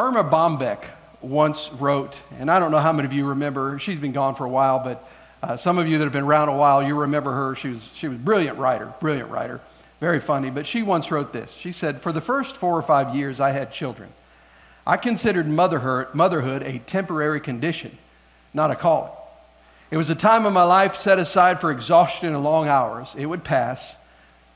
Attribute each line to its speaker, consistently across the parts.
Speaker 1: Erma Bombeck once wrote, and I don't know how many of you remember. She's been gone for a while, but uh, some of you that have been around a while, you remember her. She was, she was a brilliant writer, brilliant writer, very funny. But she once wrote this. She said, For the first four or five years I had children, I considered motherhood, motherhood a temporary condition, not a calling. It was a time of my life set aside for exhaustion and long hours. It would pass.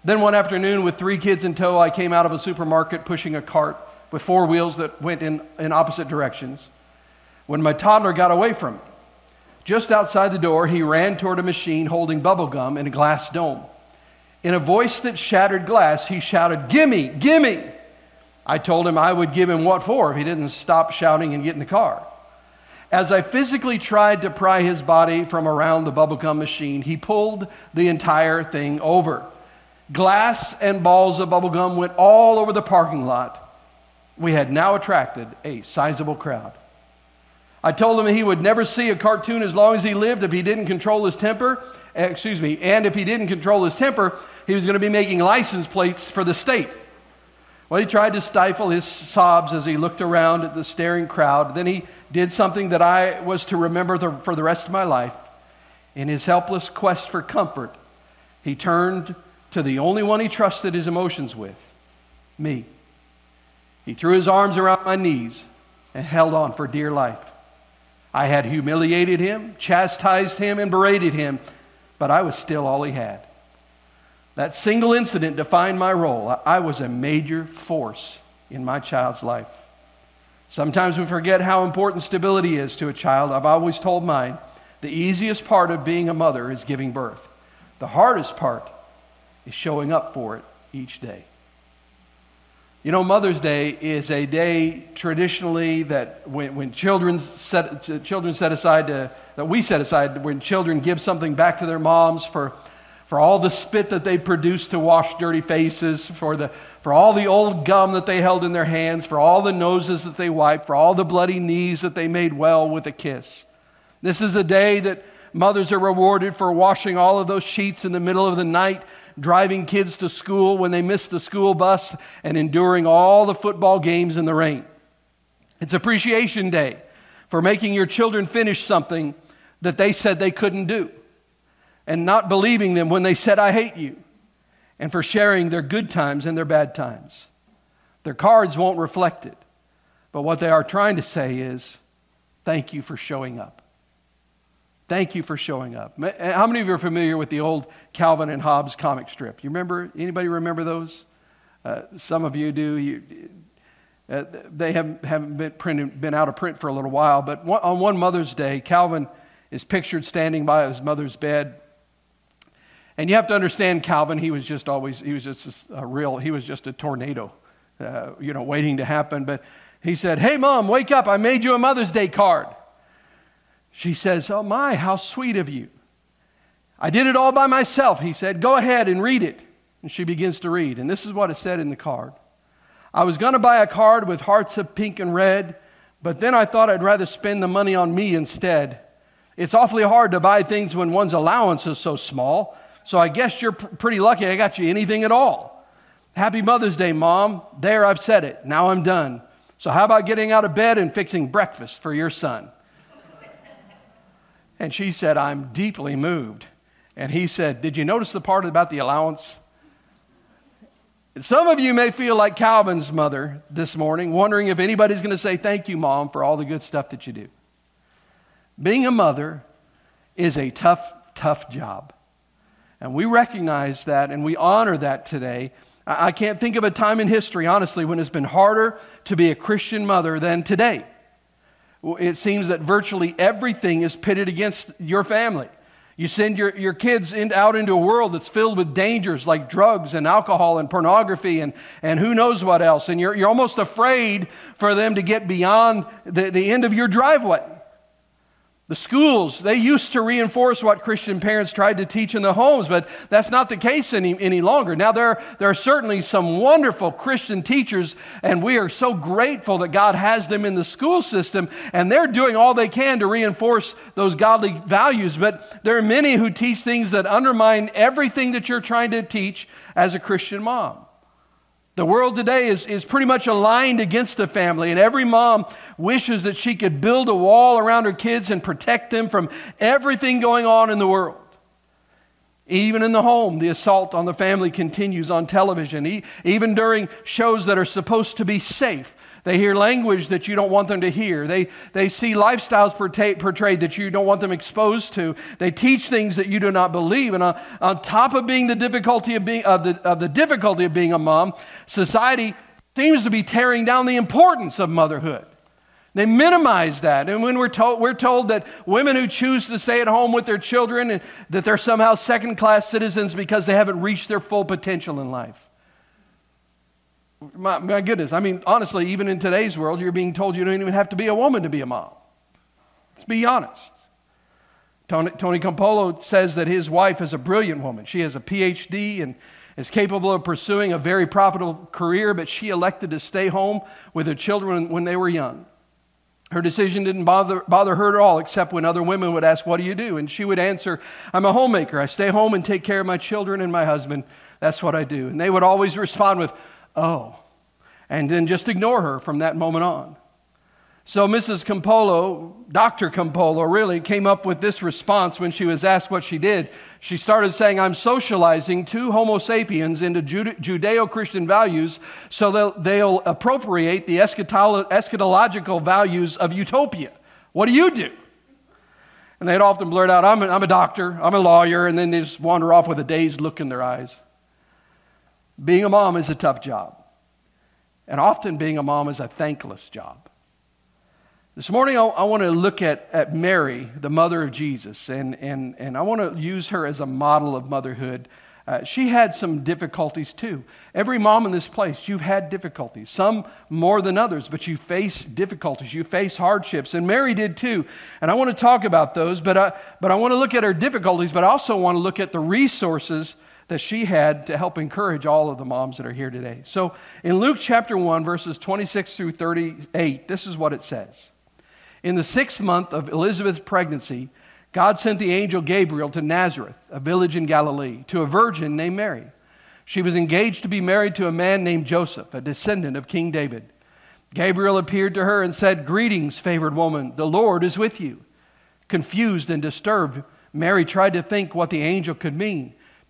Speaker 1: Then one afternoon, with three kids in tow, I came out of a supermarket pushing a cart with four wheels that went in, in opposite directions. When my toddler got away from me, just outside the door, he ran toward a machine holding bubble gum in a glass dome. In a voice that shattered glass, he shouted, Gimme, gimme! I told him I would give him what for if he didn't stop shouting and get in the car. As I physically tried to pry his body from around the bubblegum machine, he pulled the entire thing over. Glass and balls of bubblegum went all over the parking lot. We had now attracted a sizable crowd. I told him he would never see a cartoon as long as he lived if he didn't control his temper. Eh, excuse me, and if he didn't control his temper, he was going to be making license plates for the state. Well, he tried to stifle his sobs as he looked around at the staring crowd. Then he did something that I was to remember the, for the rest of my life. In his helpless quest for comfort, he turned to the only one he trusted his emotions with me. He threw his arms around my knees and held on for dear life. I had humiliated him, chastised him, and berated him, but I was still all he had. That single incident defined my role. I was a major force in my child's life. Sometimes we forget how important stability is to a child. I've always told mine the easiest part of being a mother is giving birth, the hardest part is showing up for it each day. You know, Mother's Day is a day traditionally that when, when children, set, children set aside to, that we set aside when children give something back to their moms for, for all the spit that they produced to wash dirty faces, for, the, for all the old gum that they held in their hands, for all the noses that they wiped, for all the bloody knees that they made well with a kiss. This is a day that mothers are rewarded for washing all of those sheets in the middle of the night driving kids to school when they miss the school bus, and enduring all the football games in the rain. It's Appreciation Day for making your children finish something that they said they couldn't do, and not believing them when they said, I hate you, and for sharing their good times and their bad times. Their cards won't reflect it, but what they are trying to say is, Thank you for showing up. Thank you for showing up. How many of you are familiar with the old Calvin and Hobbes comic strip? You remember? Anybody remember those? Uh, some of you do. You, uh, they have, haven't been, printed, been out of print for a little while, but one, on one Mother's Day, Calvin is pictured standing by his mother's bed. And you have to understand Calvin, he was just always, he was just a real, he was just a tornado, uh, you know, waiting to happen. But he said, Hey, mom, wake up. I made you a Mother's Day card. She says, Oh, my, how sweet of you. I did it all by myself. He said, Go ahead and read it. And she begins to read. And this is what it said in the card I was going to buy a card with hearts of pink and red, but then I thought I'd rather spend the money on me instead. It's awfully hard to buy things when one's allowance is so small, so I guess you're pr- pretty lucky I got you anything at all. Happy Mother's Day, Mom. There, I've said it. Now I'm done. So, how about getting out of bed and fixing breakfast for your son? And she said, I'm deeply moved. And he said, Did you notice the part about the allowance? Some of you may feel like Calvin's mother this morning, wondering if anybody's going to say, Thank you, Mom, for all the good stuff that you do. Being a mother is a tough, tough job. And we recognize that and we honor that today. I can't think of a time in history, honestly, when it's been harder to be a Christian mother than today it seems that virtually everything is pitted against your family. You send your, your kids in, out into a world that's filled with dangers like drugs and alcohol and pornography and, and who knows what else. And you're, you're almost afraid for them to get beyond the, the end of your driveway. The schools, they used to reinforce what Christian parents tried to teach in the homes, but that's not the case any, any longer. Now, there, there are certainly some wonderful Christian teachers, and we are so grateful that God has them in the school system, and they're doing all they can to reinforce those godly values. But there are many who teach things that undermine everything that you're trying to teach as a Christian mom. The world today is, is pretty much aligned against the family, and every mom wishes that she could build a wall around her kids and protect them from everything going on in the world. Even in the home, the assault on the family continues on television. Even during shows that are supposed to be safe, they hear language that you don't want them to hear. They, they see lifestyles portrayed that you don't want them exposed to. They teach things that you do not believe. And on, on top of being the difficulty of, being, of, the, of the difficulty of being a mom, society seems to be tearing down the importance of motherhood. They minimize that. And when we're told, we're told that women who choose to stay at home with their children that they're somehow second class citizens because they haven't reached their full potential in life. My, my, goodness, I mean, honestly, even in today's world, you're being told you don't even have to be a woman to be a mom. Let's be honest. Tony, Tony Campolo says that his wife is a brilliant woman. She has a PhD and is capable of pursuing a very profitable career, but she elected to stay home with her children when they were young. Her decision didn't bother, bother her at all, except when other women would ask, What do you do? And she would answer, I'm a homemaker. I stay home and take care of my children and my husband. That's what I do. And they would always respond with, Oh, and then just ignore her from that moment on. So Mrs. Campolo, Dr. Campolo, really came up with this response when she was asked what she did. She started saying, I'm socializing two Homo sapiens into Judeo Christian values so they'll, they'll appropriate the eschatological values of utopia. What do you do? And they'd often blurt out, I'm a, I'm a doctor, I'm a lawyer, and then they just wander off with a dazed look in their eyes. Being a mom is a tough job. And often being a mom is a thankless job. This morning, I, I want to look at, at Mary, the mother of Jesus, and, and, and I want to use her as a model of motherhood. Uh, she had some difficulties too. Every mom in this place, you've had difficulties, some more than others, but you face difficulties, you face hardships, and Mary did too. And I want to talk about those, but I, but I want to look at her difficulties, but I also want to look at the resources that she had to help encourage all of the moms that are here today. So in Luke chapter 1, verses 26 through 38, this is what it says. In the sixth month of Elizabeth's pregnancy, God sent the angel Gabriel to Nazareth, a village in Galilee, to a virgin named Mary. She was engaged to be married to a man named Joseph, a descendant of King David. Gabriel appeared to her and said, Greetings, favored woman, the Lord is with you. Confused and disturbed, Mary tried to think what the angel could mean.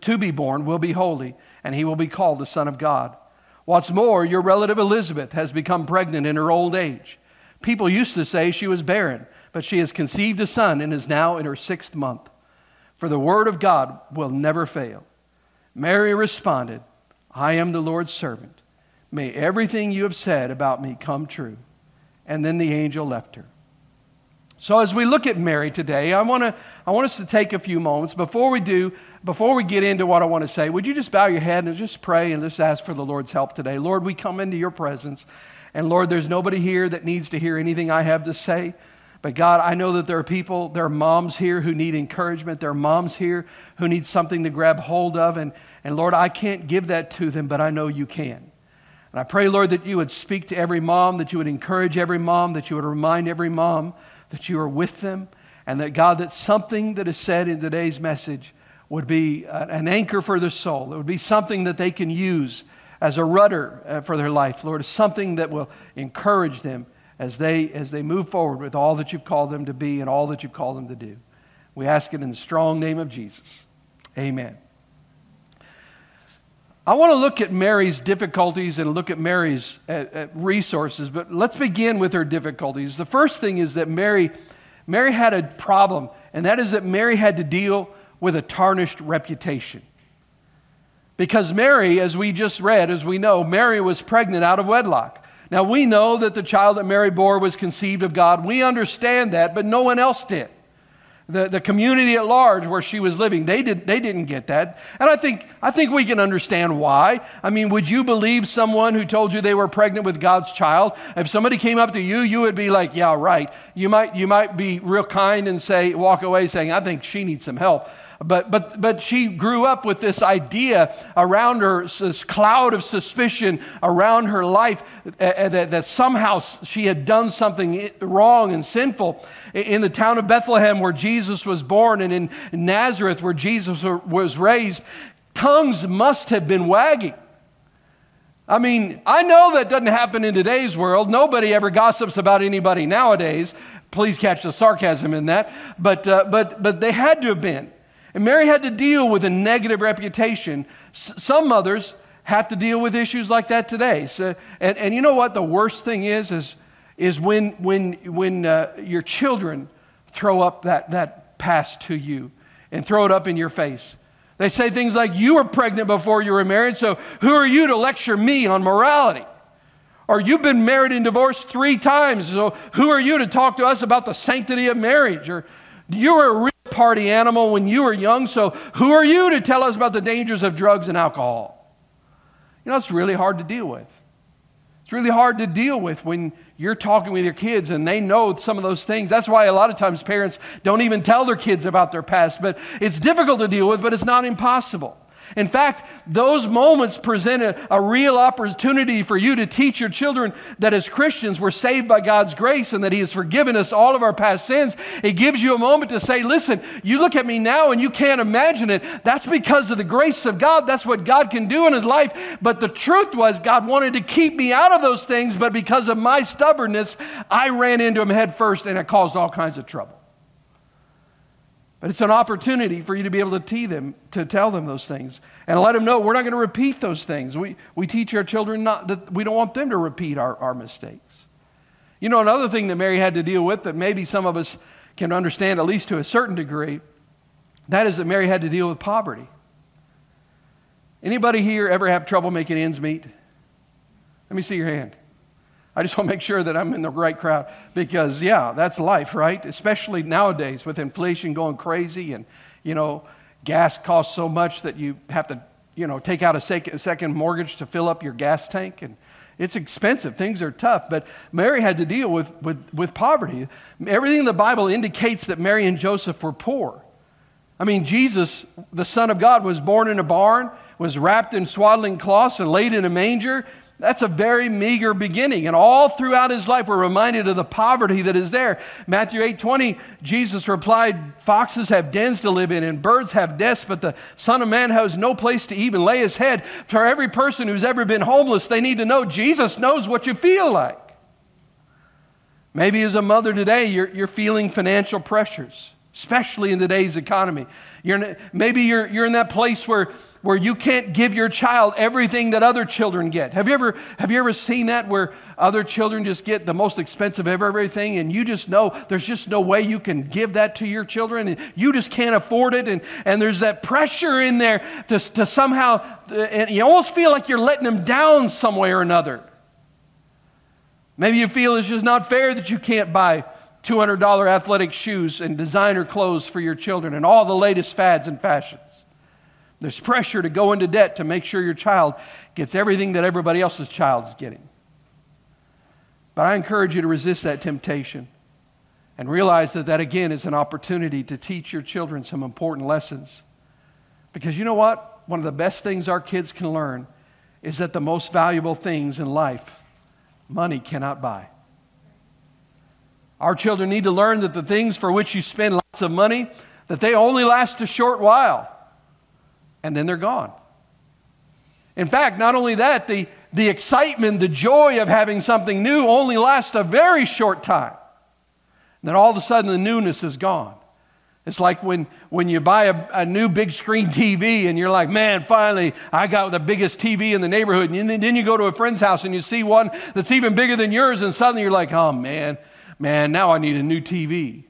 Speaker 1: to be born, will be holy, and he will be called the Son of God. What's more, your relative Elizabeth has become pregnant in her old age. People used to say she was barren, but she has conceived a son and is now in her sixth month. For the word of God will never fail. Mary responded, I am the Lord's servant. May everything you have said about me come true. And then the angel left her. So, as we look at Mary today, I, wanna, I want us to take a few moments. Before we do, before we get into what I want to say, would you just bow your head and just pray and just ask for the Lord's help today? Lord, we come into your presence. And Lord, there's nobody here that needs to hear anything I have to say. But God, I know that there are people, there are moms here who need encouragement. There are moms here who need something to grab hold of. And, and Lord, I can't give that to them, but I know you can. And I pray, Lord, that you would speak to every mom, that you would encourage every mom, that you would remind every mom that you are with them, and that, God, that something that is said in today's message would be an anchor for their soul. It would be something that they can use as a rudder uh, for their life, Lord, something that will encourage them as they, as they move forward with all that you've called them to be and all that you've called them to do. We ask it in the strong name of Jesus. Amen. I want to look at Mary's difficulties and look at Mary's at, uh, at uh, resources, but let's begin with her difficulties. The first thing is that Mary, Mary had a problem, and that is that Mary had to deal with a tarnished reputation. Because Mary, as we just read, as we know, Mary was pregnant out of wedlock. Now we know that the child that Mary bore was conceived of God. We understand that, but no one else did. the, the community at large where she was living, they, did, they didn't get that. And I think, I think we can understand why. I mean, would you believe someone who told you they were pregnant with God's child? If somebody came up to you, you would be like, yeah, right. You might, you might be real kind and say, walk away saying, I think she needs some help. But, but, but she grew up with this idea around her, this cloud of suspicion around her life uh, that, that somehow she had done something wrong and sinful. In the town of Bethlehem, where Jesus was born, and in Nazareth, where Jesus was raised, tongues must have been wagging. I mean, I know that doesn't happen in today's world. Nobody ever gossips about anybody nowadays. Please catch the sarcasm in that. But, uh, but, but they had to have been. And Mary had to deal with a negative reputation. S- some mothers have to deal with issues like that today. So, and, and you know what the worst thing is? Is, is when, when, when uh, your children throw up that, that past to you and throw it up in your face. They say things like, You were pregnant before you were married, so who are you to lecture me on morality? Or you've been married and divorced three times, so who are you to talk to us about the sanctity of marriage? Or you were a party animal when you were young, so who are you to tell us about the dangers of drugs and alcohol? You know, it's really hard to deal with. It's really hard to deal with when you're talking with your kids and they know some of those things. That's why a lot of times parents don't even tell their kids about their past. But it's difficult to deal with, but it's not impossible. In fact, those moments present a, a, real opportunity for you to teach your children that as Christians we're saved by God's grace and that He has forgiven us all of our past sins. It gives you a moment to say, listen, you look at me now and you can't imagine it. That's because of the grace of God. That's what God can do in His life. But the truth was, God wanted to keep me out of those things, but because of my stubbornness, I ran into Him head first and it caused all kinds of trouble. But it's an opportunity for you to be able to, tee them, to tell them those things and let them know we're not going to repeat those things. We, we teach our children not that we don't want them to repeat our, our mistakes. You know, another thing that Mary had to deal with that maybe some of us can understand, at least to a certain degree, that is that Mary had to deal with poverty. Anybody here ever have trouble making ends meet? Let me see your hand. I just want to make sure that I'm in the right crowd because, yeah, that's life, right? Especially nowadays with inflation going crazy and, you know, gas costs so much that you have to, you know, take out a second mortgage to fill up your gas tank. And it's expensive. Things are tough. But Mary had to deal with, with, with poverty. Everything in the Bible indicates that Mary and Joseph were poor. I mean, Jesus, the Son of God, was born in a barn, was wrapped in swaddling cloths, and laid in a manger. That's a very meager beginning. And all throughout his life, we're reminded of the poverty that is there. Matthew 8 20, Jesus replied, Foxes have dens to live in, and birds have nests, but the Son of Man has no place to even lay his head. For every person who's ever been homeless, they need to know Jesus knows what you feel like. Maybe as a mother today, you're, you're feeling financial pressures, especially in today's economy. You're, maybe you're, you're in that place where where you can't give your child everything that other children get. Have you ever, have you ever seen that where other children just get the most expensive of everything and you just know there's just no way you can give that to your children and you just can't afford it and, and there's that pressure in there to, to somehow, and you almost feel like you're letting them down some way or another. Maybe you feel it's just not fair that you can't buy $200 athletic shoes and designer clothes for your children and all the latest fads and fashions. There's pressure to go into debt to make sure your child gets everything that everybody else's child is getting. But I encourage you to resist that temptation and realize that that again is an opportunity to teach your children some important lessons. Because you know what? One of the best things our kids can learn is that the most valuable things in life, money cannot buy. Our children need to learn that the things for which you spend lots of money, that they only last a short while and then they're gone. In fact, not only that, the, the excitement, the joy of having something new only lasts a very short time. And then all of a sudden, the newness is gone. It's like when, when you buy a, a new big screen TV and you're like, man, finally, I got the biggest TV in the neighborhood. And then, then you go to a friend's house and you see one that's even bigger than yours, and suddenly you're like, oh, man, man, now I need a new TV.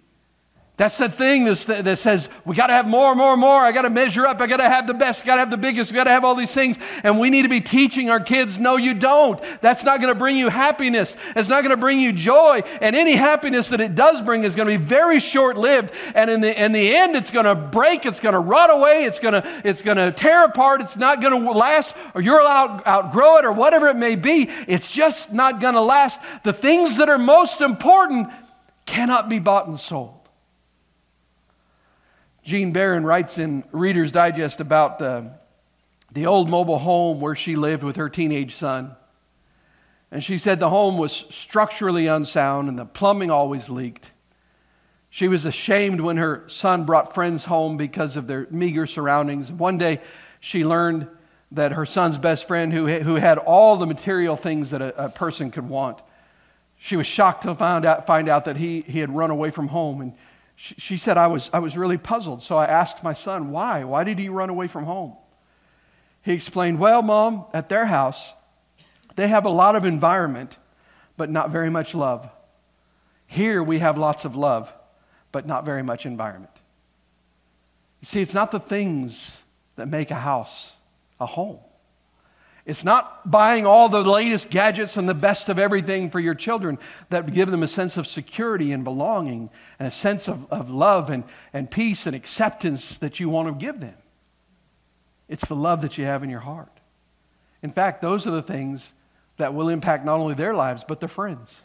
Speaker 1: That's the thing that says we got to have more, and more, and more. I got to measure up. I got to have the best. I got to have the biggest. We got to have all these things. And we need to be teaching our kids no, you don't. That's not going to bring you happiness. It's not going to bring you joy. And any happiness that it does bring is going to be very short lived. And in the, in the end, it's going to break. It's going to rot away. It's going to, it's going to tear apart. It's not going to last, or you'll out, outgrow it, or whatever it may be. It's just not going to last. The things that are most important cannot be bought and sold. Jean Barron writes in Reader's Digest about the, the old mobile home where she lived with her teenage son. And she said the home was structurally unsound and the plumbing always leaked. She was ashamed when her son brought friends home because of their meager surroundings. One day she learned that her son's best friend, who, who had all the material things that a, a person could want, she was shocked to find out, find out that he, he had run away from home. And she, said, I was, I was really puzzled. So I asked my son, why? Why did he run away from home? He explained, Well, mom, at their house, they have a lot of environment, but not very much love. Here we have lots of love, but not very much environment. You see, it's not the things that make a house a home. It's not buying all the latest gadgets and the best of everything for your children that give them a sense of security and belonging and a sense of, of love and, and peace and acceptance that you want to give them. It's the love that you have in your heart. In fact, those are the things that will impact not only their lives, but their friends.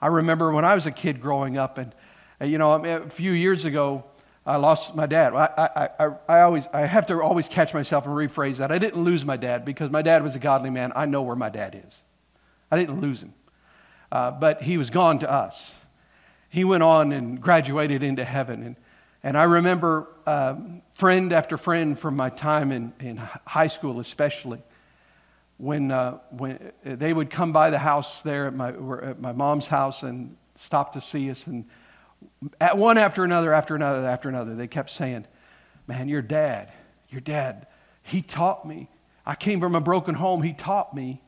Speaker 1: I remember when I was a kid growing up, and, you know, a few years ago, I lost my dad. I, I, I, I, always, I have to always catch myself and rephrase that. I didn't lose my dad because my dad was a godly man. I know where my dad is. I didn't lose him. Uh, but he was gone to us. He went on and graduated into heaven. And, and I remember um, friend after friend from my time in, in high school, especially, when, uh, when they would come by the house there at my, at my mom's house and stop to see us. And at one after another, after another, after another, they kept saying, Man, your dad, your dad, he taught me. I came from a broken home. He taught me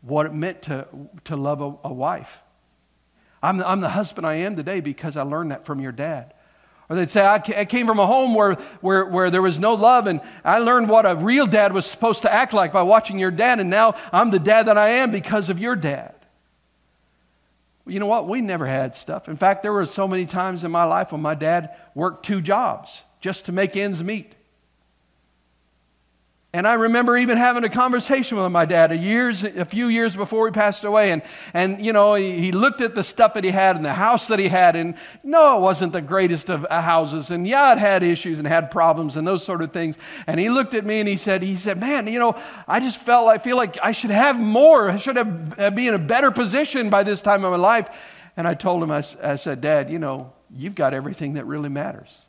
Speaker 1: what it meant to, to love a, a wife. I'm the, I'm the husband I am today because I learned that from your dad. Or they'd say, I came from a home where, where, where there was no love, and I learned what a real dad was supposed to act like by watching your dad, and now I'm the dad that I am because of your dad. You know what? We never had stuff. In fact, there were so many times in my life when my dad worked two jobs just to make ends meet. And I remember even having a conversation with my dad a, years, a few years before he passed away. And, and you know, he, he looked at the stuff that he had and the house that he had. And no, it wasn't the greatest of uh, houses. And yeah, it had issues and had problems and those sort of things. And he looked at me and he said, he said, man, you know, I just felt, I feel like I should have more. I should have uh, be in a better position by this time of my life. And I told him, I, I said, Dad, you know, you've got everything that really matters.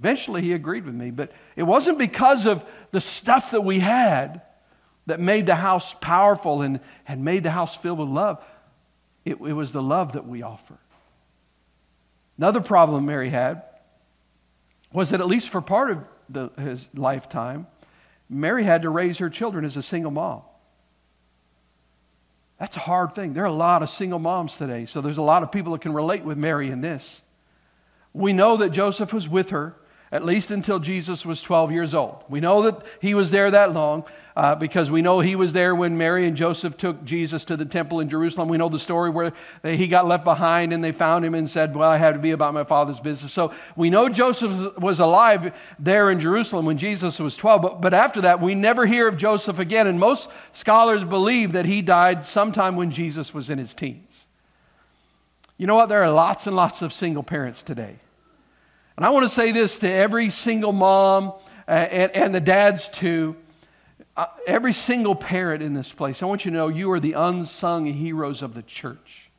Speaker 1: Eventually, he agreed with me, but it wasn't because of the stuff that we had that made the house powerful and, and made the house filled with love. It, it was the love that we offered. Another problem Mary had was that, at least for part of the, his lifetime, Mary had to raise her children as a single mom. That's a hard thing. There are a lot of single moms today, so there's a lot of people that can relate with Mary in this. We know that Joseph was with her at least until Jesus was 12 years old. We know that he was there that long uh, because we know he was there when Mary and Joseph took Jesus to the temple in Jerusalem. We know the story where they, he got left behind and they found him and said, Well, I have to be about my father's business. So we know Joseph was alive there in Jerusalem when Jesus was 12, but, but after that, we never hear of Joseph again. And most scholars believe that he died sometime when Jesus was in his teens. You know what? There are lots and lots of single parents today. And I want to say this to every single mom uh, and, and, the dads too. Uh, every single parent in this place, I want you to know you are the unsung heroes of the church.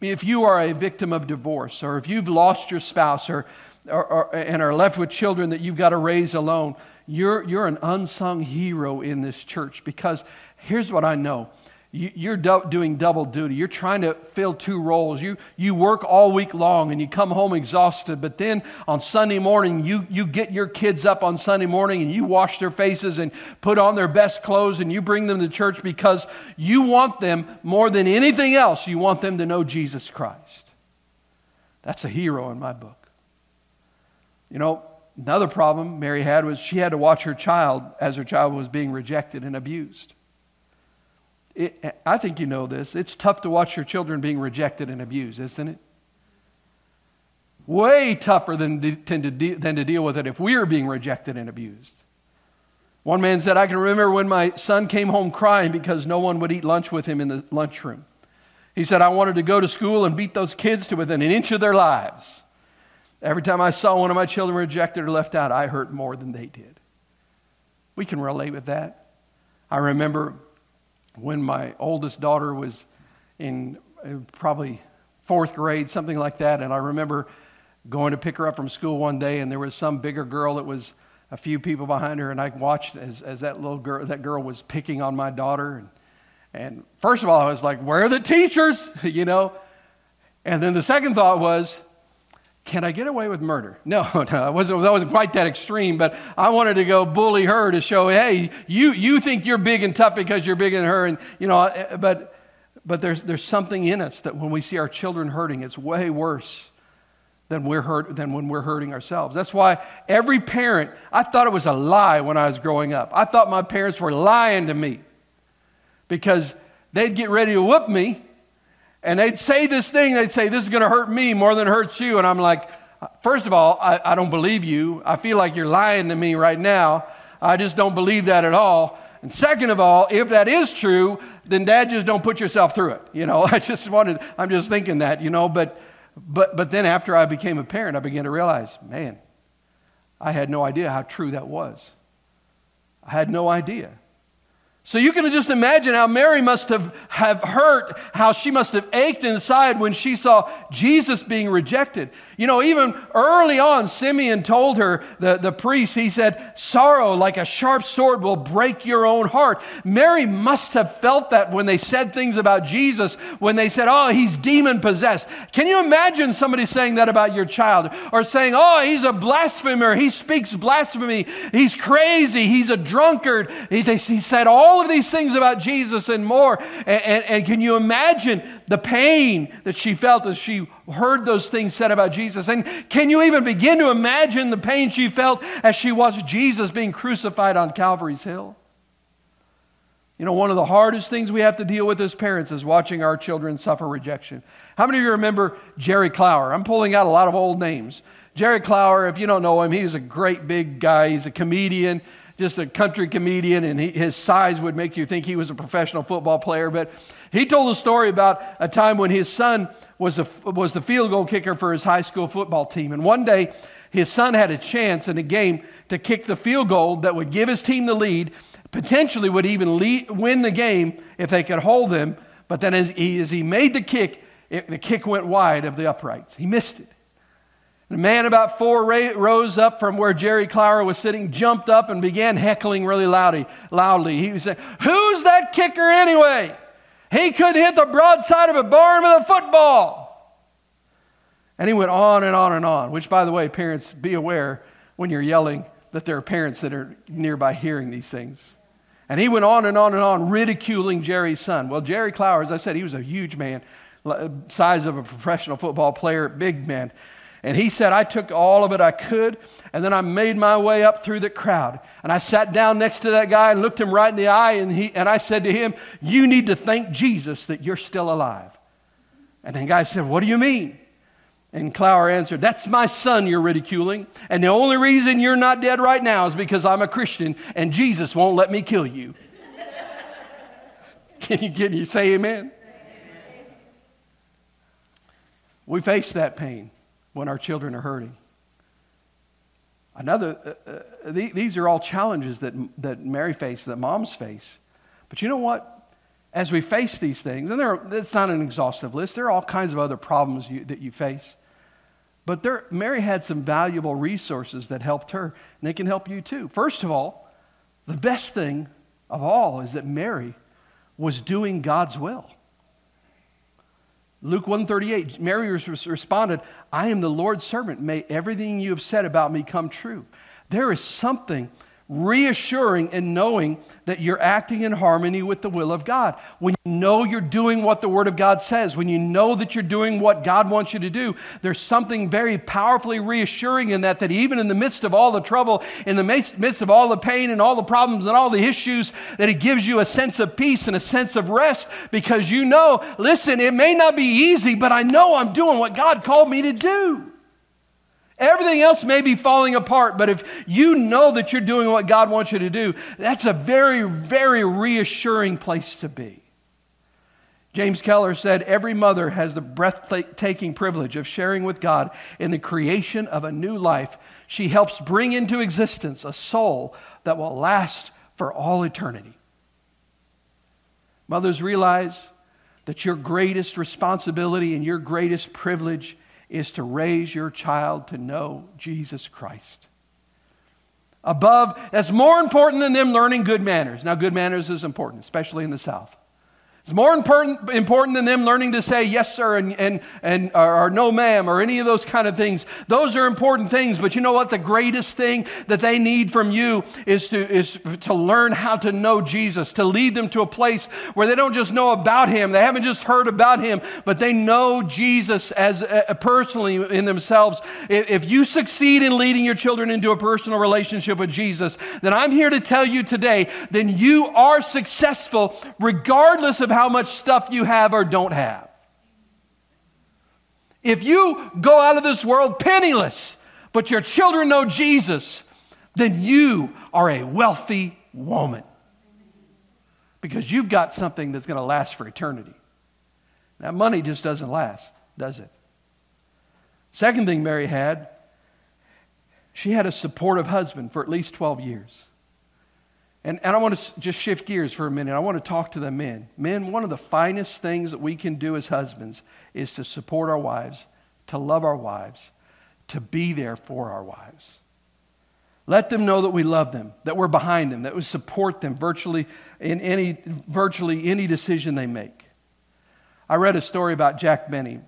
Speaker 1: If you are a victim of divorce, or if you've lost your spouse, or, or, or and are left with children that you've got to raise alone, you're, you're an unsung hero in this church because here's what I know you're doing double duty. You're trying to fill two roles. You, you work all week long and you come home exhausted, but then on Sunday morning, you, you get your kids up on Sunday morning and you wash their faces and put on their best clothes and you bring them to church because you want them more than anything else, you want them to know Jesus Christ. That's a hero in my book. You know, another problem Mary had was she had to watch her child as her child was being rejected and abused. It, I think you know this. It's tough to watch your children being rejected and abused, isn't it? Way tougher than, to, de- than to deal with it if we are being rejected and abused. One man said, I can remember when my son came home crying because no one would eat lunch with him in the lunchroom. He said, I wanted to go to school and beat those kids to within an inch of their lives. Every time I saw one of my children rejected or left out, I hurt more than they did. We can relate with that. I remember when my oldest daughter was in uh, probably fourth grade, something like that, and I remember going to pick her up from school one day, and there was some bigger girl that was a few people behind her, and I watched as, as that little girl, that girl was picking on my daughter. And, and first of all, I was like, where are the teachers? you know? And then the second thought was, can I get away with murder? No, no, wasn't, that wasn't quite that extreme, but I wanted to go bully her to show, hey, you, you think you're big and tough because you're bigger than her. And, you know, eh, but, but there's, there's something in us that when we see our children hurting, it's way worse than, we're hurt, than when we're hurting ourselves. That's why every parent, I thought it was a lie when I was growing up. I thought my parents were lying to me because they'd get ready to whoop me and they'd say this thing, they'd say, This is going to hurt me more than it hurts you. And I'm like, First of all, I, I don't believe you. I feel like you're lying to me right now. I just don't believe that at all. And second of all, if that is true, then dad just don't put yourself through it. You know, I just wanted, I'm just thinking that, you know, but, but, but then after I became a parent, I began to realize, man, I had no idea how true that was. I had no idea. So you can just imagine how Mary must have, have hurt, how she must have ached inside when she saw Jesus being rejected. You know, even early on, Simeon told her, the, the priest, he said, Sorrow like a sharp sword will break your own heart. Mary must have felt that when they said things about Jesus, when they said, Oh, he's demon possessed. Can you imagine somebody saying that about your child? Or saying, Oh, he's a blasphemer, he speaks blasphemy, he's crazy, he's a drunkard. He, they, he said all all of these things about Jesus and more. And, and, and, can you imagine the pain that she felt as she heard those things said about Jesus? And can you even begin to imagine the pain she felt as she watched Jesus being crucified on Calvary's Hill? You know, one of the hardest things we have to deal with as parents is watching our children suffer rejection. How many of you remember Jerry Clower? I'm pulling out a lot of old names. Jerry Clower, if you don't know him, he's a great big guy. He's a comedian just a country comedian, and he, his size would make you think he was a professional football player. But he told a story about a time when his son was, a, was the field goal kicker for his high school football team. And one day, his son had a chance in a game to kick the field goal that would give his team the lead, potentially would even lead, win the game if they could hold them. But then, as he, as he made the kick, it, the kick went wide of the uprights. He missed it. A man about four rows up from where Jerry Clower was sitting, jumped up and began heckling really loudly. loudly. He said, Who's that kicker anyway? He couldn't hit the broadside of a barn with a football. And he went on and on and on, which, by the way, parents, be aware when you're yelling that there are parents that are nearby hearing these things. And he went on and on and on, ridiculing Jerry's son. Well, Jerry Clower, as I said, he was a huge man, size of a professional football player, big man. And he said, I took all of it I could, and then I made my way up through the crowd. And I sat down next to that guy and looked him right in the eye, and, he, and I said to him, You need to thank Jesus that you're still alive. And the guy said, What do you mean? And Clower answered, That's my son you're ridiculing. And the only reason you're not dead right now is because I'm a Christian and Jesus won't let me kill you. can, you can you say amen? We face that pain when our children are hurting. Another, uh, uh, these are all challenges that, that Mary faced, that moms face. But you know what? As we face these things, and there, it's not an exhaustive list, there are all kinds of other problems you, that you face. But there, Mary had some valuable resources that helped her, and they can help you too. First of all, the best thing of all is that Mary was doing God's will. Luke 138, Mary responded, I am the Lord's servant. May everything you have said about me come true. There is something reassuring and knowing that you're acting in harmony with the will of God. When you know you're doing what the Word of God says, when you know that you're doing what God wants you to do, there's something very powerfully reassuring in that, that even in the midst of all the trouble, in the midst of all the pain and all the problems and all the issues, that it gives you a sense of peace and a sense of rest because you know, listen, it may not be easy, but I know I'm doing what God called me to do. Everything else may be falling apart, but if you know that you're doing what God wants you to do, that's a very, very reassuring place to be. James Keller said, Every mother has the breathtaking privilege of sharing with God in the creation of a new life. She helps bring into existence a soul that will last for all eternity. Mothers realize that your greatest responsibility and your greatest privilege is to raise your child to know Jesus Christ. Above, that's more important than them learning good manners. Now, good manners is important, especially in the South. It's more important, important than them learning to say yes, sir, and, and, and or, or no, ma'am, or any of those kind of things. Those are important things, but you know what? The greatest thing that they need from you is to, is to learn how to know Jesus, to lead them to a place where they don't just know about Him, they haven't just heard about Him, but they know Jesus as uh, personally in themselves. If, if you succeed in leading your children into a personal relationship with Jesus, then I'm here to tell you today, then you are successful regardless of how much stuff you have or don't have. If you go out of this world penniless, but your children know Jesus, then you are a wealthy woman. Because you've got something that's going to last for eternity. That money just doesn't last, does it? Second thing Mary had, she had a supportive husband for at least 12 years. And, and I want to just shift gears for a minute. I want to talk to the men. Men, one of the finest things that we can do as husbands is to support our wives, to love our wives, to be there for our wives. Let them know that we love them, that we're behind them, that we support them virtually in any, virtually any decision they make. I read a story about Jack Benny.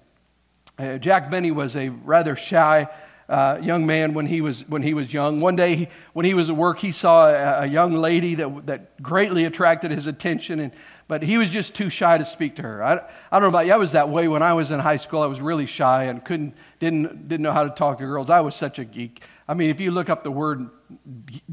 Speaker 1: Uh, Jack Benny was a rather shy uh, young man when he was when he was young. One day, he, when he was at work, he saw a, a, young lady that that greatly attracted his attention, and but he was just too shy to speak to her. I, I don't know about you. I was that way when I was in high school. I was really shy and couldn't didn't didn't know how to talk to girls. I was such a geek. I mean, if you look up the word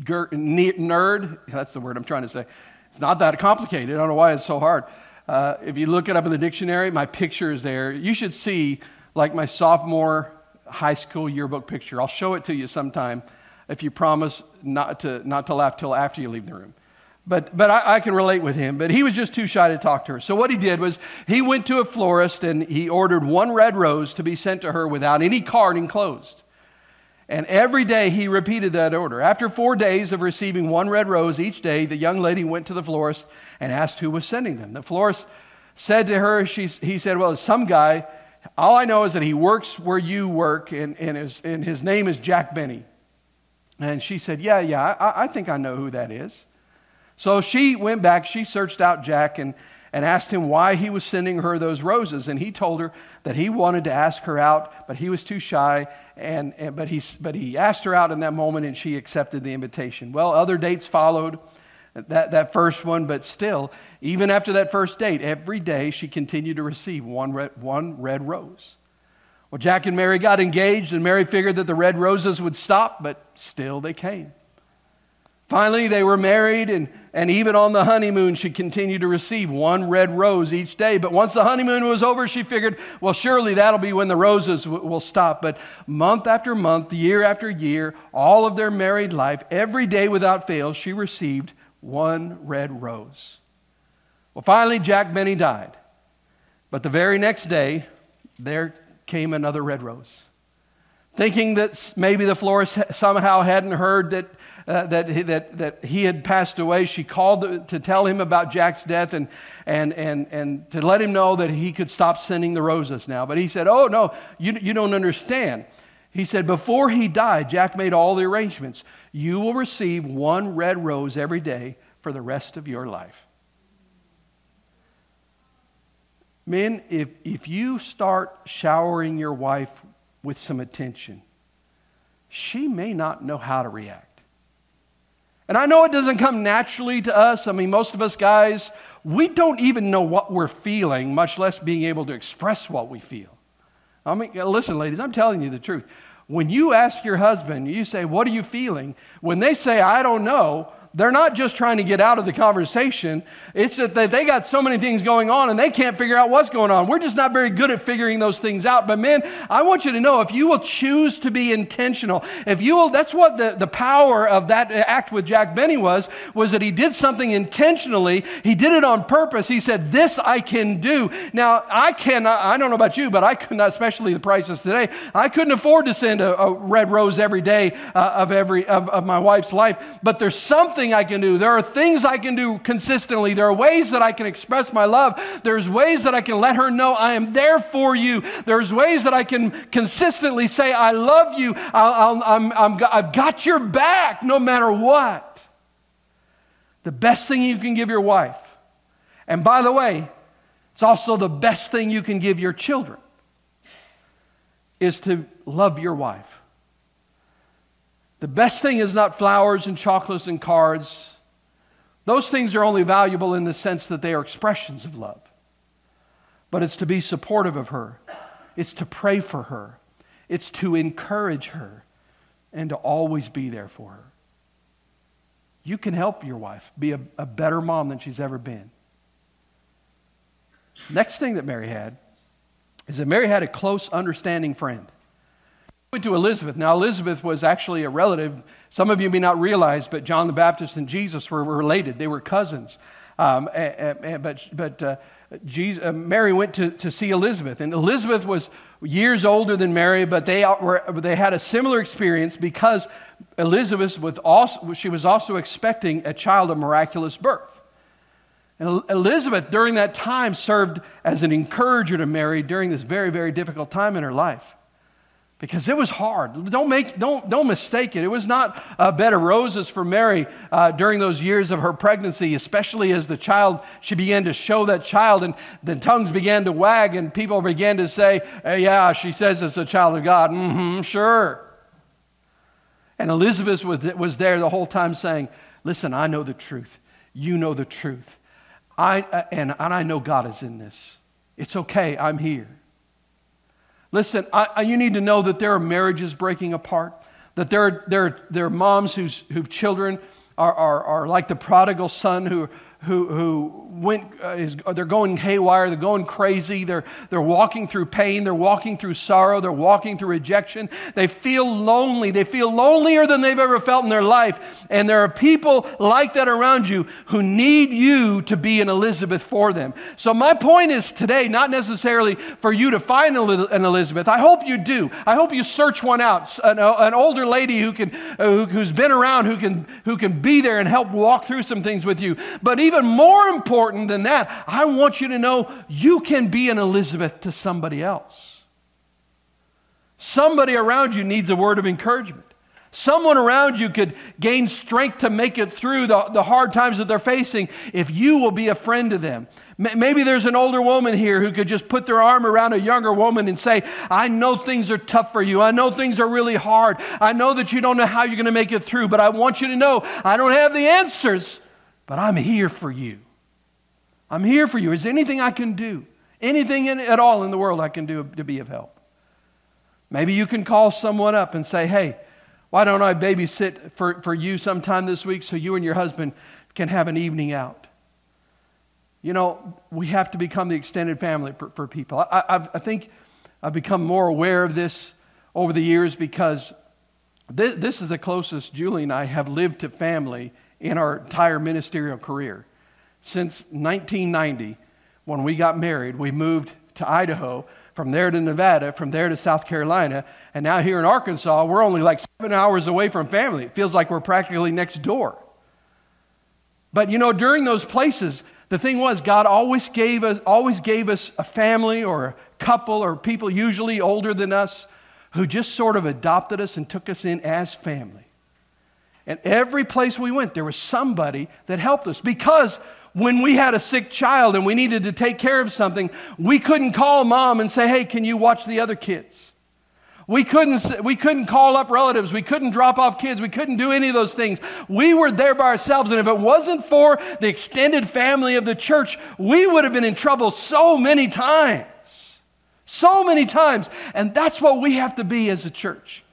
Speaker 1: nerd, that's the word I'm trying to say. It's not that complicated. I don't know why it's so hard. Uh, if you look it up in the dictionary, my picture is there. You should see like my sophomore high school yearbook picture. I'll show it to you sometime if you promise not to, not to laugh till after you leave the room. But, but I, I, can relate with him. But he was just too shy to talk to her. So what he did was he went to a florist and he ordered one red rose to be sent to her without any card enclosed. And every day he repeated that order. After four days of receiving one red rose each day, the young lady went to the florist and asked who was sending them. The florist said to her, she, he said, Well, some guy all I know is that he works where you work, and, and, his, and his name is Jack Benny. And she said, Yeah, yeah, I, I think I know who that is. So she went back, she searched out Jack and, and asked him why he was sending her those roses. And he told her that he wanted to ask her out, but he was too shy. And, and, but, he, but he asked her out in that moment, and she accepted the invitation. Well, other dates followed that, that first one, but still, even after that first date, every day she continued to receive one red, one red rose. Well, Jack and Mary got engaged, and Mary figured that the red roses would stop, but still they came. Finally, they were married, and, and even on the honeymoon, she continued to receive one red rose each day. But once the honeymoon was over, she figured, well, surely that'll be when the roses w- will stop. But month after month, year after year, all of their married life, every day without fail, she received one red rose. Well, finally, Jack Benny died. But the very next day, there came another red rose. Thinking that maybe the florist somehow hadn't heard that, uh, that, he, that, that he had passed away, she called to, tell him about Jack's death and, and, and, and to let him know that he could stop sending the roses now. But he said, Oh, no, you, you don't understand. He said, Before he died, Jack made all the arrangements. You will receive one red rose every day for the rest of your life. Men, if, if you start showering your wife with some attention, she may not know how to react. And I know it doesn't come naturally to us. I mean, most of us guys, we don't even know what we're feeling, much less being able to express what we feel. I mean, listen, ladies, I'm telling you the truth. When you ask your husband, you say, What are you feeling? When they say, I don't know, they're not just trying to get out of the conversation. It's that they got so many things going on and they can't figure out what's going on. We're just not very good at figuring those things out. But man, I want you to know if you will choose to be intentional, if you will, that's what the, the power of that act with Jack Benny was, was that he did something intentionally. He did it on purpose. He said, This I can do. Now, I cannot, I don't know about you, but I could not, especially the prices today, I couldn't afford to send a, a red rose every day uh, of, every, of, of my wife's life. But there's something something I can do. There are things I can do consistently. There are ways that I can express my love. There's ways that I can let her know I am there for you. There's ways that I can consistently say, I love you. I'm, I've got your back no matter what. The best thing you can give your wife. And by the way, it's also the best thing you can give your children is to love your wife. The best thing is not flowers and chocolates and cards. Those things are only valuable in the sense that they are expressions of love. But it's to be supportive of her, it's to pray for her, it's to encourage her, and to always be there for her. You can help your wife be a, a better mom than she's ever been. Next thing that Mary had is that Mary had a close, understanding friend went to Elizabeth. Now, Elizabeth was actually a relative. Some of you may not realize, but John the Baptist and Jesus were related. They were cousins. Um, but but uh, Jesus, uh, Mary went to, to see Elizabeth. And Elizabeth was years older than Mary, but they, were, they had a similar experience because Elizabeth was also, she was also expecting a child of miraculous birth. And Elizabeth, during that time, served as an encourager to Mary during this very, very difficult time in her life because it was hard. Don't, make, don't, don't mistake it. It was not a bed of roses for Mary uh, during those years of her pregnancy, especially as the child, she began to show that child, and the tongues began to wag, and people began to say, hey, Yeah, she says it's a child of God. Mm hmm, sure. And Elizabeth was, was there the whole time saying, Listen, I know the truth. You know the truth. I, uh, and, and I know God is in this. It's okay. I'm here. Listen, I, you need to know that there are marriages breaking apart, that there are, there are, there are moms whose, whose children are, are, are like the prodigal son who, who, who went, uh, is, they're going haywire, they're going crazy, they're, they're walking through pain, they're walking through sorrow, they're walking through rejection. They feel lonely. They feel lonelier than they've ever felt in their life. And there are people like that around you who need you to be an Elizabeth for them. So, my point is today, not necessarily for you to find an Elizabeth. I hope you do. I hope you search one out, an, an older lady who can, uh, who's been around, who can, who can be there and help walk through some things with you. But even even more important than that, I want you to know you can be an Elizabeth to somebody else. Somebody around you needs a word of encouragement. Someone around you could gain strength to make it through the, the hard times that they're facing if you will be a friend to them. Maybe there's an older woman here who could just put their arm around a younger woman and say, I know things are tough for you. I know things are really hard. I know that you don't know how you're going to make it through, but I want you to know I don't have the answers, but I'm here for you. I'm here for you. Is there anything I can do? Anything in, at all in the world I can do to be of help? Maybe you can call someone up and say, hey, why don't I babysit for, for you sometime this week so you and your husband can have an evening out? You know, we have to become the extended family for, for people. I, I, I, think I've become more aware of this over the years because this, this is the closest Julie and I have lived to family in our entire ministerial career. Since 1990, when we got married, we moved to Idaho, from there to Nevada, from there to South Carolina, and now here in Arkansas, we're only like seven hours away from family. It feels like we're practically next door. But you know, during those places, the thing was, God always gave us, always gave us a family or a couple or people usually older than us who just sort of adopted us and took us in as family. And every place we went, there was somebody that helped us because when we had a sick child and we needed to take care of something, we couldn't call mom and say, hey, can you watch the other kids? We couldn't, we couldn't call up relatives. We couldn't drop off kids. We couldn't do any of those things. We were there by ourselves. And if it wasn't for the extended family of the church, we would have been in trouble so many times. So many times. And that's what we have to be as a church.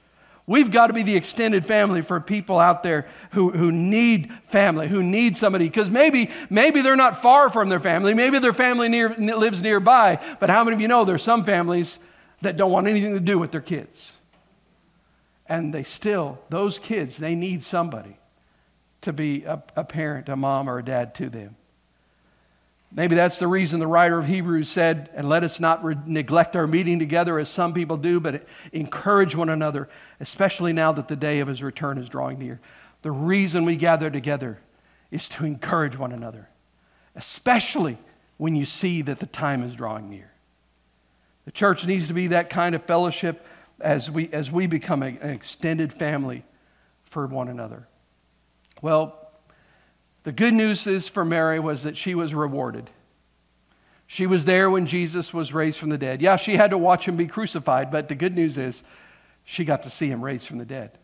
Speaker 1: We've got to be the extended family for people out there who, who need family, who need somebody. Because maybe, maybe they're not far from their family. Maybe their family near, lives nearby. But how many of you know there's some families that don't want anything to do with their kids? And they still, those kids, they need somebody to be a, a parent, a mom, or a dad to them. Maybe that's the reason the writer of Hebrews said, and let us not re- neglect our meeting together as some people do, but encourage one another, especially now that the day of his return is drawing near. The reason we gather together is to encourage one another, especially when you see that the time is drawing near. The church needs to be that kind of fellowship as we, as we become a, an extended family for one another. Well, the good news is for Mary was that she was rewarded. She was there when Jesus was raised from the dead. Yeah, she had to watch him be crucified, but the good news is she got to see him raised from the dead.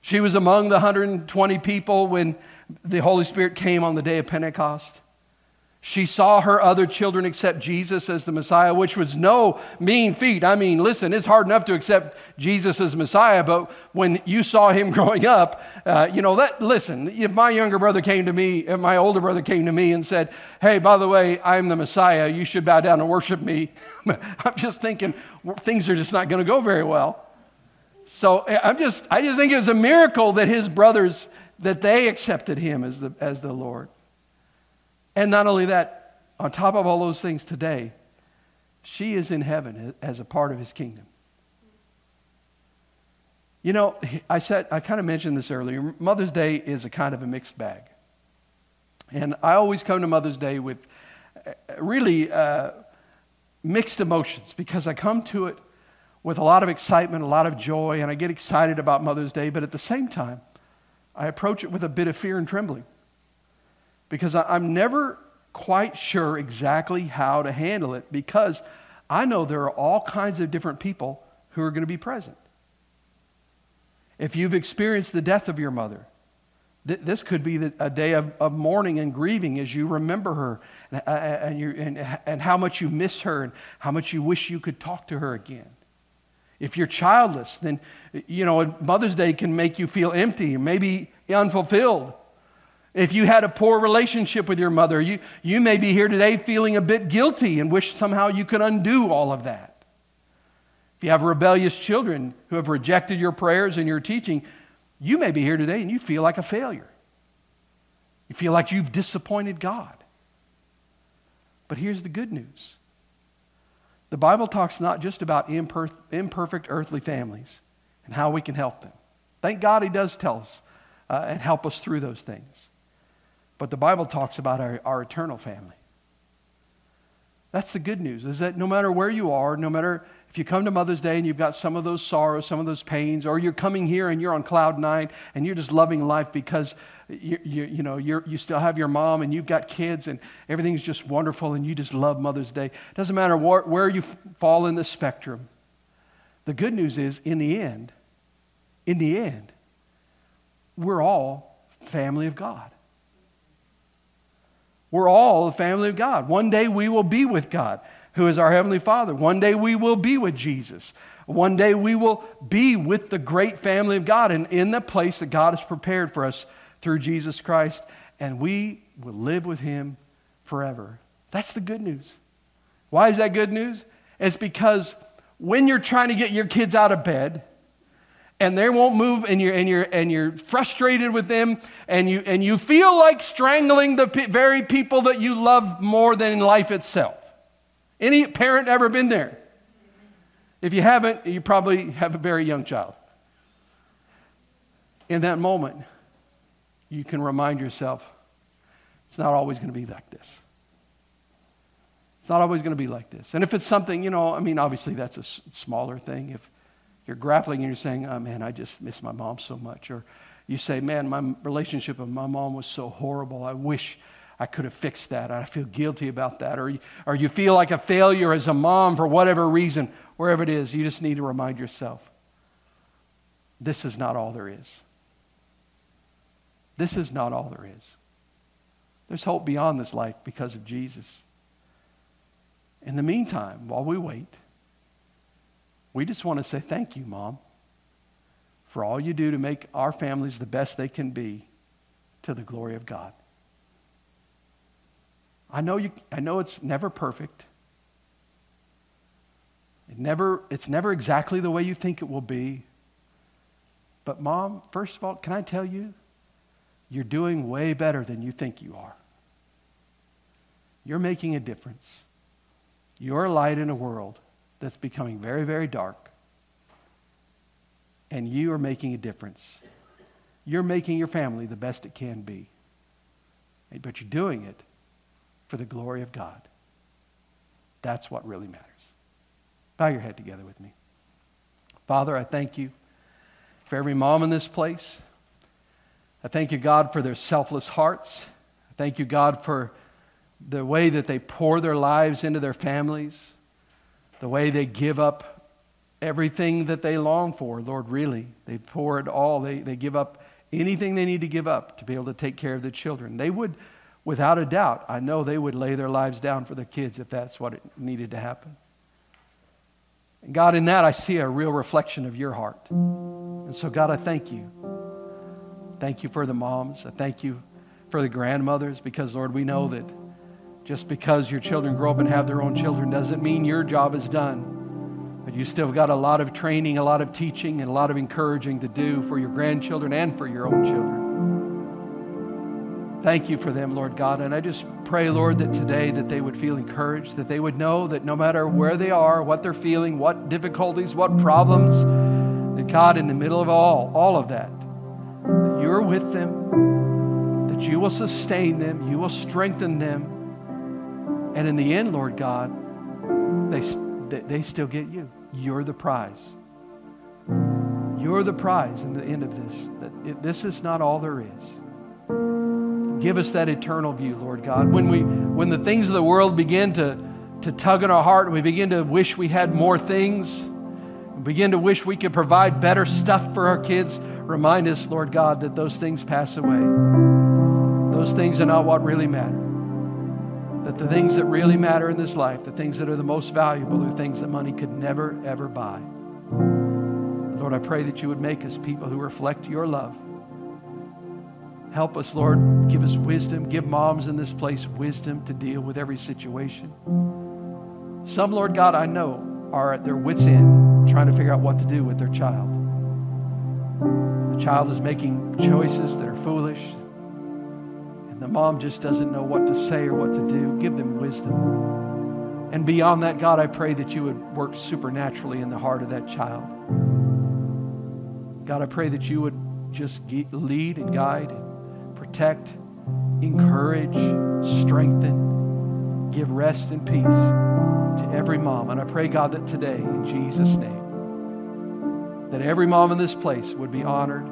Speaker 1: She was among the 120 people when the Holy Spirit came on the day of Pentecost. She saw her other children accept Jesus as the Messiah, which was no mean feat. I mean, listen, it's hard enough to accept Jesus as Messiah, but when you saw him growing up, uh, you know, that, listen, if my younger brother came to me, if my older brother came to me and said, Hey, by the way, I'm the Messiah, you should bow down and worship me, I'm just thinking things are just not going to go very well. So eh, I'm just, I just think it was a miracle that his brothers, that they accepted him as the, as the Lord. And not only that, on top of all those things today, she is in heaven as a part of his kingdom. You know, I said I kind of mentioned this earlier. Mother's Day is a kind of a mixed bag. And I always come to Mother's Day with uh, really uh, mixed emotions because I come to it with a lot of excitement, a lot of joy, and I get excited about Mother's Day, but at the same time, I approach it with a bit of fear and trembling because I'm never quite sure exactly how to handle it because I know there are all kinds of different people who are going to be present. If you've experienced the death of your mother, th- this could be the, a day of, of, mourning and grieving as you remember her and, uh, and, and, and how much you miss her and how much you wish you could talk to her again. If you're childless, then, you know, Mother's Day can make you feel empty, maybe unfulfilled. If you had a poor relationship with your mother, you, you may be here today feeling a bit guilty and wish somehow you could undo all of that. If you have rebellious children who have rejected your prayers and your teaching, you may be here today and you feel like a failure. You feel like you've disappointed God. But here's the good news the Bible talks not just about imperfect earthly families and how we can help them. Thank God He does tell us uh, and help us through those things. But the Bible talks about our, our eternal family. That's the good news, is that no matter where you are, no matter if you come to Mother's Day and you've got some of those sorrows, some of those pains, or you're coming here and you're on cloud nine and you're just loving life because you, you, you know, you you still have your mom and you've got kids and everything's just wonderful and you just love Mother's Day. Doesn't matter where you fall in the spectrum. The good news is, in the end, in the end, we're all family of God. We're all the family of God. One day we will be with God, who is our Heavenly Father. One day we will be with Jesus. One day we will be with the great family of God and in the place that God has prepared for us through Jesus Christ. And we will live with Him forever. That's the good news. Why is that good news? It's because when you're trying to get your kids out of bed, and they won't move and you're, and, you're, and you're frustrated with them and you, and you feel like strangling the p- very people that you love more than life itself. Any parent ever been there? If you haven't, you probably have a very young child. In that moment, you can remind yourself it's not always going to be like this. It's not always going to be like this. And if it's something, you know, I mean, obviously that's a s- smaller thing. If, you're grappling and you're saying, oh man, I just miss my mom so much. Or you say, man, my relationship with my mom was so horrible. I wish I could have fixed that. I feel guilty about that. Or, or you feel like a failure as a mom for whatever reason. wherever it is, you just need to remind yourself this is not all there is. This is not all there is. There's hope beyond this life because of Jesus. In the meantime, while we wait, we just want to say thank you, Mom, for all you do to make our families the best they can be to the glory of God. I know, you, I know it's never perfect. It never, it's never exactly the way you think it will be. But, Mom, first of all, can I tell you, you're doing way better than you think you are. You're making a difference. You're a light in a world that's becoming very, very dark. And you are making a difference. You're making your family the best it can be. But you're doing it for the glory of God. That's what really matters. Bow your head together with me. Father, I thank you for every mom in this place. I thank you, God, for their selfless hearts. I thank you, God, for the way that they pour their lives into their families, the way they give up everything that they long for, Lord, really. They pour it all. They, they give up anything they need to give up to be able to take care of the children. They would, without a doubt, I know they would lay their lives down for the kids if that's what it needed to happen. And God, in that, I see a real reflection of your heart. And so, God, I thank you. Thank you for the moms. I thank you for the grandmothers because, Lord, we know that just because your children grow up and have their own children doesn't mean your job is done. But you still got a lot of training, a lot of teaching, and a lot of encouraging to do for your grandchildren and for your own children. Thank you for them, Lord God. And I just pray, Lord, that today that they would feel encouraged, that they would know that no matter where they are, what they're feeling, what difficulties, what problems, that God, in the middle of all, all of that, that you're with them, that you will sustain them, you will strengthen them, and in the end, Lord God, they, they still get you. You're the prize. You're the prize in the end of this. That this is not all there is. Give us that eternal view, Lord God. When, we, when the things of the world begin to, to tug in our heart and we begin to wish we had more things, begin to wish we could provide better stuff for our kids, remind us, Lord God, that those things pass away. Those things are not what really matter that the things that really matter in this life, the things that are the most valuable, are things that money could never, ever buy. Lord, I pray that you would make us people who reflect your love. Help us, Lord. Give us wisdom. Give moms in this place wisdom to deal with every situation. Some, Lord God, I know are at their wits' end trying to figure out what to do with their child. The child is making choices that are foolish, and the mom just doesn't know what to say or what to do, give them wisdom. And beyond that, God, I pray that you would work supernaturally in the heart of that child. God, I pray that you would just lead and guide, protect, encourage, strengthen, give rest and peace to every mom. And I pray, God, that today, in Jesus' name, that every mom in this place would be honored,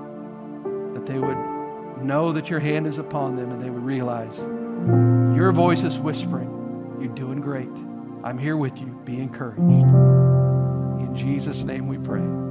Speaker 1: that they would know that your hand is upon them and they would realize your voice is whispering, You're doing great. I'm here with you. Be encouraged. In Jesus' name we pray.